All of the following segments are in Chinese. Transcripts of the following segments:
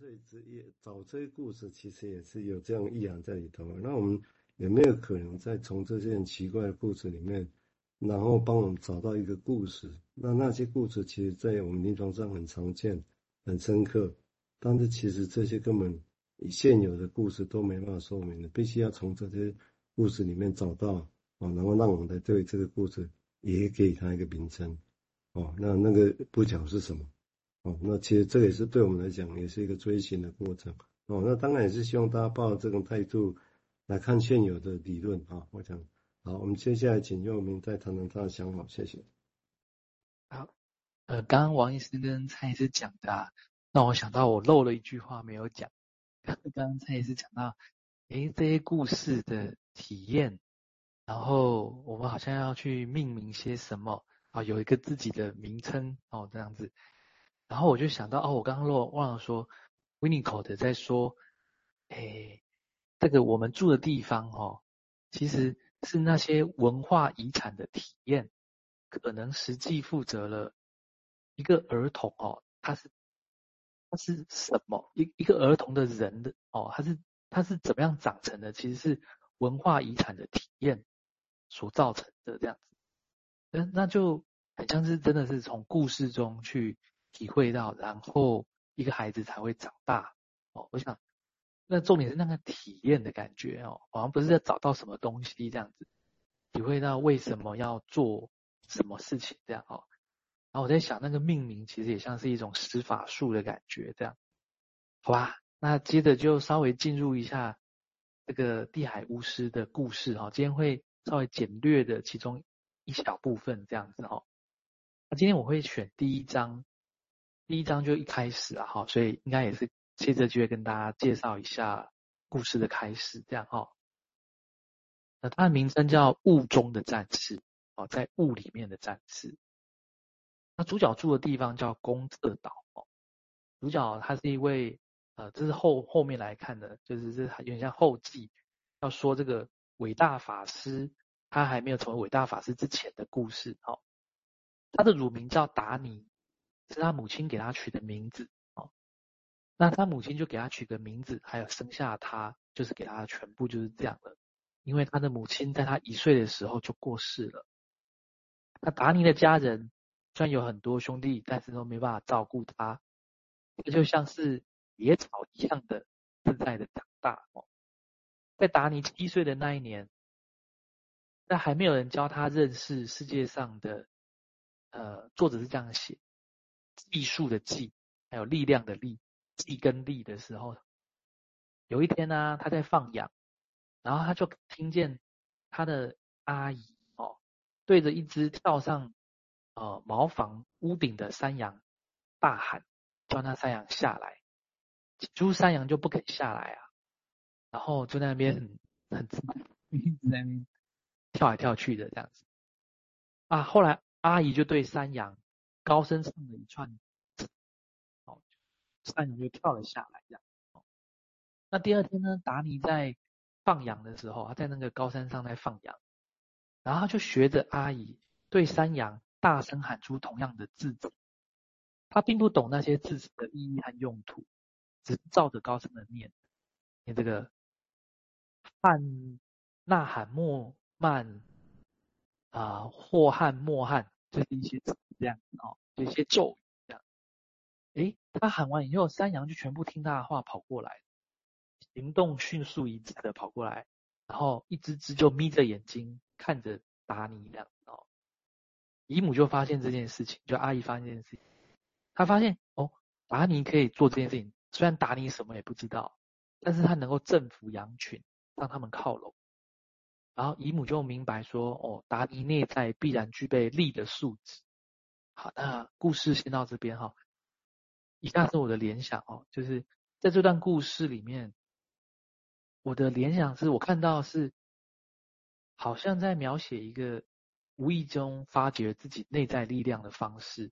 所以这也找这些故事，其实也是有这样意涵在里头。那我们有没有可能再从这些很奇怪的故事里面，然后帮我们找到一个故事？那那些故事其实，在我们临床上很常见、很深刻，但是其实这些根本现有的故事都没办法说明的，必须要从这些故事里面找到啊，然后让我们来对这个故事也给它一个名称。哦，那那个不巧是什么？哦，那其实这也是对我们来讲，也是一个追寻的过程。哦，那当然也是希望大家抱着这种态度来看现有的理论啊。我想，好，我们接下来请佑明再谈谈他的想法，谢谢。好，呃，刚刚王医生跟蔡医师讲的啊，让我想到我漏了一句话没有讲。刚刚蔡医师讲到，诶，这些故事的体验，然后我们好像要去命名些什么啊，有一个自己的名称哦，这样子。然后我就想到，哦，我刚刚漏忘了说，Winnicott 在说，诶，这个我们住的地方，哦，其实是那些文化遗产的体验，可能实际负责了一个儿童，哦，他是他是什么？一一个儿童的人的，哦，他是他是怎么样长成的？其实是文化遗产的体验所造成的这样子。那那就很像是真的是从故事中去。体会到，然后一个孩子才会长大哦。我想，那重点是那个体验的感觉哦，好像不是在找到什么东西这样子，体会到为什么要做什么事情这样哦。然后我在想，那个命名其实也像是一种施法术的感觉这样，好吧？那接着就稍微进入一下这个地海巫师的故事哈。今天会稍微简略的其中一小部分这样子哈。那今天我会选第一章。第一章就一开始啊，哈，所以应该也是接着就会跟大家介绍一下故事的开始，这样哈。那它的名称叫《雾中的战士》，哦，在雾里面的战士。那主角住的地方叫公厕岛，哦，主角他是一位，呃，这是后后面来看的，就是这有点像后记，要说这个伟大法师，他还没有成为伟大法师之前的故事，哦。他的乳名叫达尼。是他母亲给他取的名字哦，那他母亲就给他取个名字，还有生下他，就是给他的全部就是这样的。因为他的母亲在他一岁的时候就过世了。那达尼的家人虽然有很多兄弟，但是都没办法照顾他，他就像是野草一样的自在的长大哦。在达尼七岁的那一年，在还没有人教他认识世界上的，呃，作者是这样写。技术的技，还有力量的力，技跟力的时候，有一天呢、他在放羊，然后他就听见他的阿姨哦，对着一只跳上呃茅房屋顶的山羊大喊，叫那山羊下来，几只山羊就不肯下来啊，然后就在那边很很自满，一直在那边跳来跳去的这样子，啊，后来阿姨就对山羊。高声唱了一串，哦，山羊就跳了下来，这样。那第二天呢，达尼在放羊的时候，他在那个高山上在放羊，然后他就学着阿姨对山羊大声喊出同样的字词。他并不懂那些字词的意义和用途，只是照着高声的念，念这个汉呐喊莫慢啊，霍汉莫汉，这、是一些字。这样哦，有一些咒语这样。诶，他喊完以后，山羊就全部听他的话跑过来，行动迅速一致的跑过来，然后一只只就眯着眼睛看着达尼这样哦。姨母就发现这件事情，就阿姨发现这件事情，她发现哦，达尼可以做这件事情，虽然达尼什么也不知道，但是他能够征服羊群，让他们靠拢。然后姨母就明白说，哦，达尼内在必然具备力的素质。好，那故事先到这边哈。以下是我的联想哦，就是在这段故事里面，我的联想是我看到是，好像在描写一个无意中发掘自己内在力量的方式，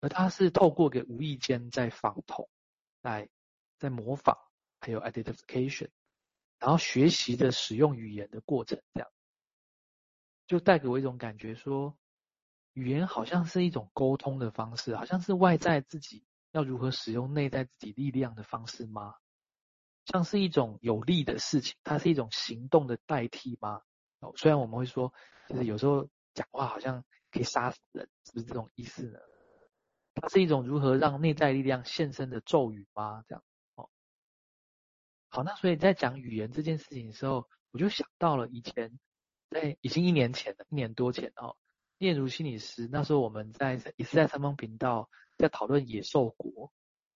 而他是透过给无意间在仿同，在在模仿，还有 identification，然后学习的使用语言的过程，这样就带给我一种感觉说。语言好像是一种沟通的方式，好像是外在自己要如何使用内在自己力量的方式吗？像是一种有利的事情，它是一种行动的代替吗？哦，虽然我们会说，就是有时候讲话好像可以杀死人，是不是这种意思呢？它是一种如何让内在力量现身的咒语吗？这样哦。好，那所以在讲语言这件事情的时候，我就想到了以前，在已经一年前了，一年多前哦，念如心理师那时候我们在也是在三方频道在讨论《野兽国》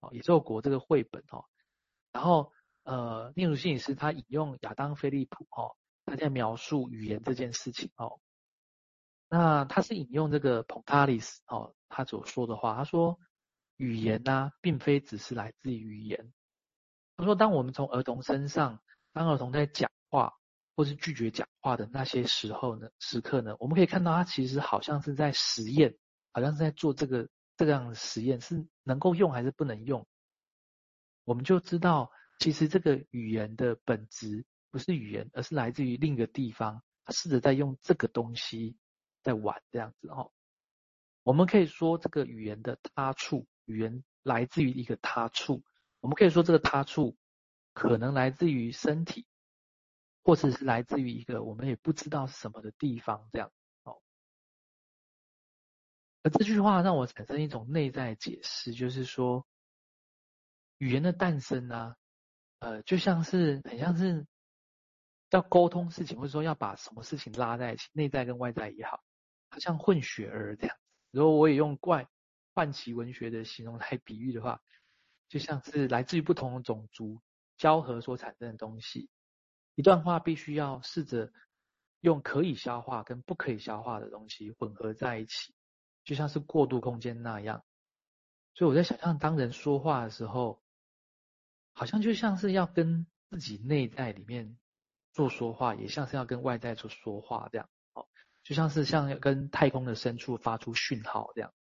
哦，《野兽国》这个绘本哦，然后呃，念如心理师他引用亚当·菲利普哦，他在描述语言这件事情哦。那他是引用这个蓬塔里斯哦，他所说的话，他说语言呢、并非只是来自于语言。他说，当我们从儿童身上，当儿童在讲或是拒绝讲话的那些时候呢，时刻呢，我们可以看到他其实好像是在实验，好像是在做这个这样的实验，是能够用还是不能用？我们就知道，其实这个语言的本质不是语言，而是来自于另一个地方，他试着在用这个东西。在玩这样子哦，我们可以说这个语言的他处，语言来自于一个他处。我们可以说这个他处可能来自于身体，或者是来自于一个我们也不知道是什么的地方这样哦。而这句话让我产生一种内在解释，就是说语言的诞生呢、啊，呃，就像是很像是要沟通事情，或者说要把什么事情拉在一起，内在跟外在也好。好像混血儿这样，如果我也用怪唤起文学的形容来比喻的话，就像是来自于不同的种族交合所产生的东西。一段话必须要试着用可以消化跟不可以消化的东西混合在一起，就像是过渡空间那样。所以我在想象，当人说话的时候，好像就像是要跟自己内在里面做说话，也像是要跟外在做说话这样。就像是像跟太空的深处发出讯号这样，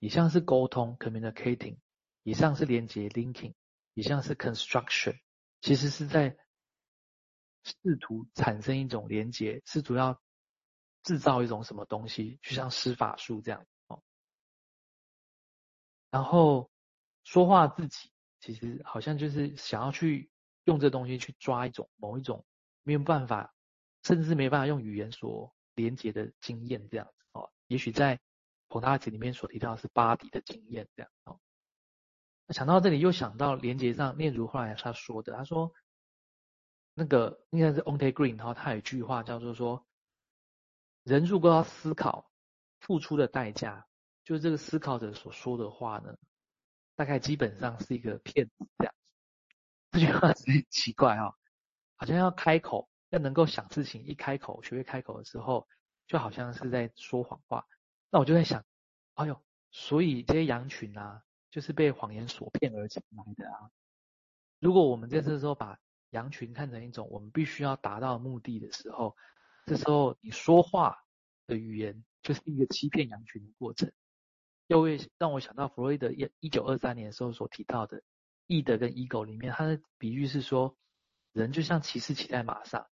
也像是沟通 communicating，也像是连接 linking，也像是 construction，其实是在试图产生一种连接，试图要制造一种什么东西，就像施法术这样哦。然后说话自己其实好像就是想要去用这东西去抓一种某一种没有办法，甚至是没办法用语言所。连接的经验这样子哦，也许在彭大吉里面所提到是巴迪的经验这样哦。想到这里又想到连接上，念如后来他说的，他说那个应该是 Onte Green，然后他有一句话叫做说，人如果要思考付出的代价，就是这个思考者所说的话呢，大概基本上是一个骗子这样。这句话很奇怪哦，好像要开口。要能够想事情，一开口学会开口的时候，就好像是在说谎话。那我就在想，哎呦，所以这些羊群啊，就是被谎言所骗而进来的啊。如果我们这次时候把羊群看成一种我们必须要达到目的的时候，这时候你说话的语言就是一个欺骗羊群的过程。又会让我想到弗洛伊德一一九二三年的时候所提到的义德跟 ego 里面，他的比喻是说，人就像骑士骑在马上。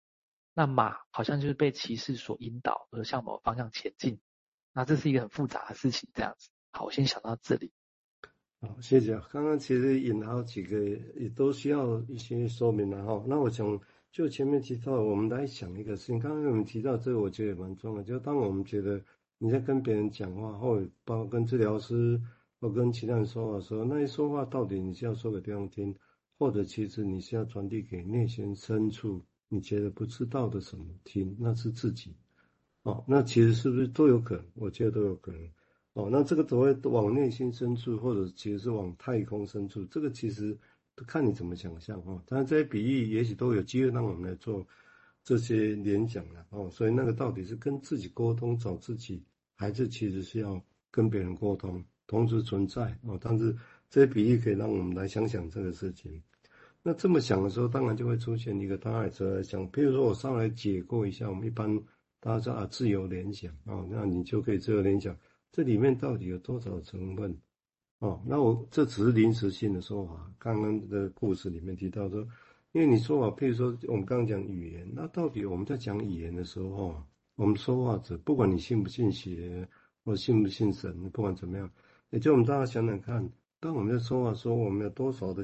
那马好像就是被骑士所引导而向某个方向前进，那这是一个很复杂的事情，这样子。好，我先想到这里。好，谢谢。刚刚其实引了好几个，也都需要一些说明的哈。那我想就前面提到，我们来想一个事情。刚刚我们提到这个，我觉得也蛮重要。就当我们觉得你在跟别人讲话，或者包括跟治疗师或跟其他人说话的时候，那些说话到底你是要说给对方听，或者其实你是要传递给内心深处。你觉得不知道的什么听，那是自己，哦，那其实是不是都有可能？我觉得都有可能，哦，那这个所谓往内心深处，或者其实是往太空深处，这个其实都看你怎么想象哦。当然这些比喻也许都有机会让我们来做这些联想了哦。所以那个到底是跟自己沟通找自己，还是其实是要跟别人沟通同时存在哦？但是这些比喻可以让我们来想想这个事情。那这么想的时候，当然就会出现一个大家在想，比如说我上来解构一下，我们一般大家知道啊，自由联想啊，那你就可以自由联想，这里面到底有多少成分？哦，那我这只是临时性的说法。刚刚的故事里面提到说，因为你说法，譬如说我们刚刚讲语言，那到底我们在讲语言的时候，我们说话者，不管你信不信邪，或信不信神，不管怎么样，也就我们大家想想看。当我们在说话说我们有多少的